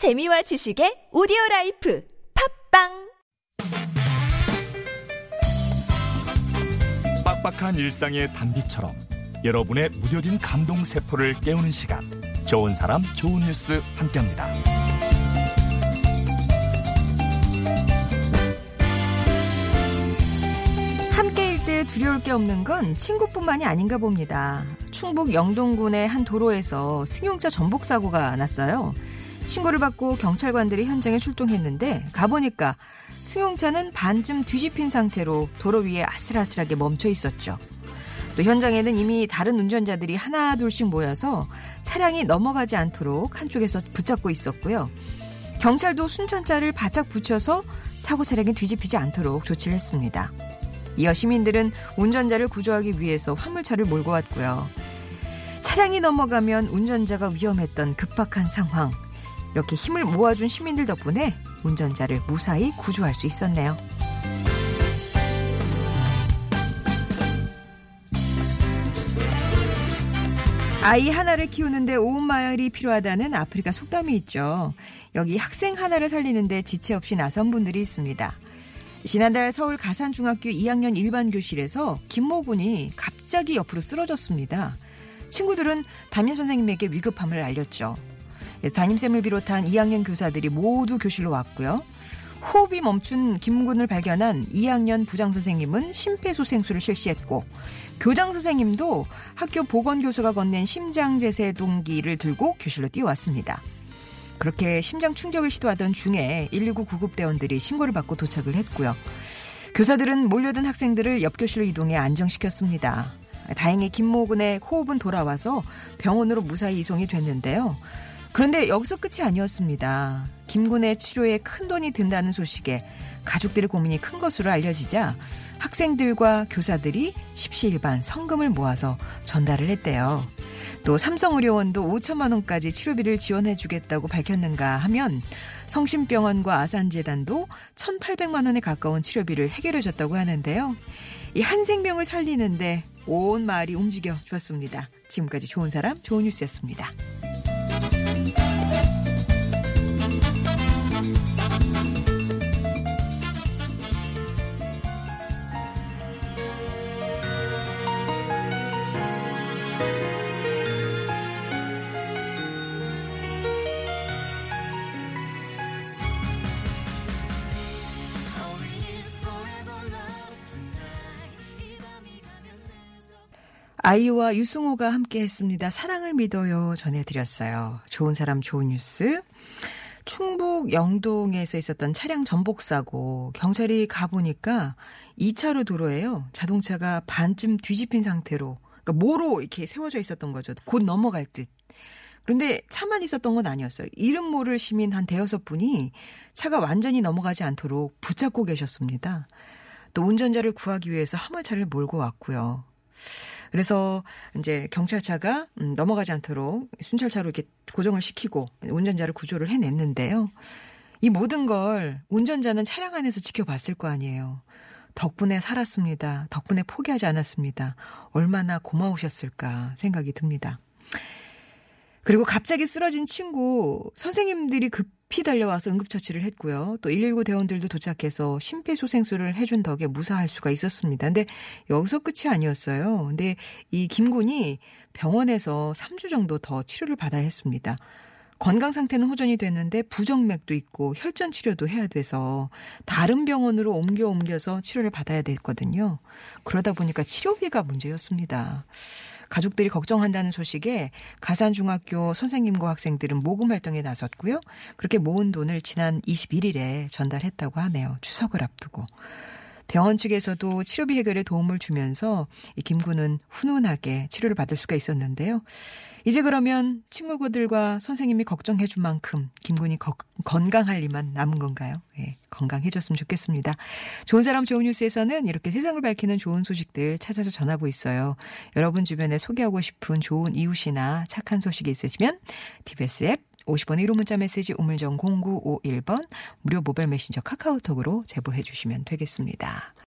재미와 지식의 오디오 라이프 팝빵 빡빡한 일상의 단비처럼 여러분의 무뎌진 감동 세포를 깨우는 시간 좋은 사람 좋은 뉴스 함께합니다. 함께일 때 두려울 게 없는 건 친구뿐만이 아닌가 봅니다. 충북 영동군의 한 도로에서 승용차 전복 사고가 났어요. 신고를 받고 경찰관들이 현장에 출동했는데 가보니까 승용차는 반쯤 뒤집힌 상태로 도로 위에 아슬아슬하게 멈춰 있었죠. 또 현장에는 이미 다른 운전자들이 하나 둘씩 모여서 차량이 넘어가지 않도록 한쪽에서 붙잡고 있었고요. 경찰도 순찰차를 바짝 붙여서 사고 차량이 뒤집히지 않도록 조치를 했습니다. 이어 시민들은 운전자를 구조하기 위해서 화물차를 몰고 왔고요. 차량이 넘어가면 운전자가 위험했던 급박한 상황. 이렇게 힘을 모아준 시민들 덕분에 운전자를 무사히 구조할 수 있었네요. 아이 하나를 키우는데 온 마을이 필요하다는 아프리카 속담이 있죠. 여기 학생 하나를 살리는데 지체 없이 나선 분들이 있습니다. 지난달 서울 가산중학교 2학년 일반 교실에서 김모 군이 갑자기 옆으로 쓰러졌습니다. 친구들은 담임 선생님에게 위급함을 알렸죠. 담임쌤을 비롯한 2학년 교사들이 모두 교실로 왔고요. 호흡이 멈춘 김 군을 발견한 2학년 부장 선생님은 심폐소생술을 실시했고 교장 선생님도 학교 보건교사가 건넨 심장 제세 동기를 들고 교실로 뛰어왔습니다. 그렇게 심장 충격을 시도하던 중에 119 구급대원들이 신고를 받고 도착을 했고요. 교사들은 몰려든 학생들을 옆 교실로 이동해 안정시켰습니다. 다행히 김모 군의 호흡은 돌아와서 병원으로 무사히 이송이 됐는데요. 그런데 여기서 끝이 아니었습니다. 김군의 치료에 큰 돈이 든다는 소식에 가족들의 고민이 큰 것으로 알려지자 학생들과 교사들이 십시일반 성금을 모아서 전달을 했대요. 또 삼성의료원도 5천만 원까지 치료비를 지원해 주겠다고 밝혔는가 하면 성심병원과 아산재단도 1,800만 원에 가까운 치료비를 해결해 줬다고 하는데요. 이 한 생명을 살리는데 온 마을이 움직여 주었습니다. 지금까지 좋은 사람 좋은 뉴스였습니다. Thank you. 아이와 유승호가 함께 했습니다. 사랑을 믿어요. 전해드렸어요. 좋은 사람, 좋은 뉴스. 충북 영동에서 있었던 차량 전복 사고, 경찰이 가보니까 2차로 도로에요. 자동차가 반쯤 뒤집힌 상태로, 그러니까 모로 이렇게 세워져 있었던 거죠. 곧 넘어갈 듯. 그런데 차만 있었던 건 아니었어요. 이름 모를 시민 한 대여섯 분이 차가 완전히 넘어가지 않도록 붙잡고 계셨습니다. 또 운전자를 구하기 위해서 화물차를 몰고 왔고요. 그래서 이제 경찰차가 음, 넘어가지 않도록 순찰차로 이렇게 고정을 시키고 운전자를 구조를 해냈는데요. 이 모든 걸 운전자는 차량 안에서 지켜봤을 거 아니에요. 덕분에 살았습니다. 덕분에 포기하지 않았습니다. 얼마나 고마우셨을까 생각이 듭니다. 그리고 갑자기 쓰러진 친구 선생님들이 급 히 달려와서 응급처치를 했고요. 또 119 대원들도 도착해서 심폐소생술을 해준 덕에 무사할 수가 있었습니다. 근데 여기서 끝이 아니었어요. 근데 이 김군이 병원에서 3주 정도 더 치료를 받아야 했습니다. 건강 상태는 호전이 됐는데 부정맥도 있고 혈전 치료도 해야 돼서 다른 병원으로 옮겨 옮겨서 치료를 받아야 됐거든요. 그러다 보니까 치료비가 문제였습니다. 가족들이 걱정한다는 소식에 가산중학교 선생님과 학생들은 모금 활동에 나섰고요. 그렇게 모은 돈을 지난 21일에 전달했다고 하네요. 추석을 앞두고. 병원 측에서도 치료비 해결에 도움을 주면서 이 김군은 훈훈하게 치료를 받을 수가 있었는데요. 이제 그러면 친구들과 선생님이 걱정해 준 만큼 김군이 거, 건강할 리만 남은 건가요? 예, 건강해졌으면 좋겠습니다. 좋은 사람 좋은 뉴스에서는 이렇게 세상을 밝히는 좋은 소식들 찾아서 전하고 있어요. 여러분 주변에 소개하고 싶은 좋은 이웃이나 착한 소식이 있으시면 TBS 앱 50번 1호 문자 메시지 우물정 0951번 무료 모바일 메신저 카카오톡으로 제보해 주시면 되겠습니다.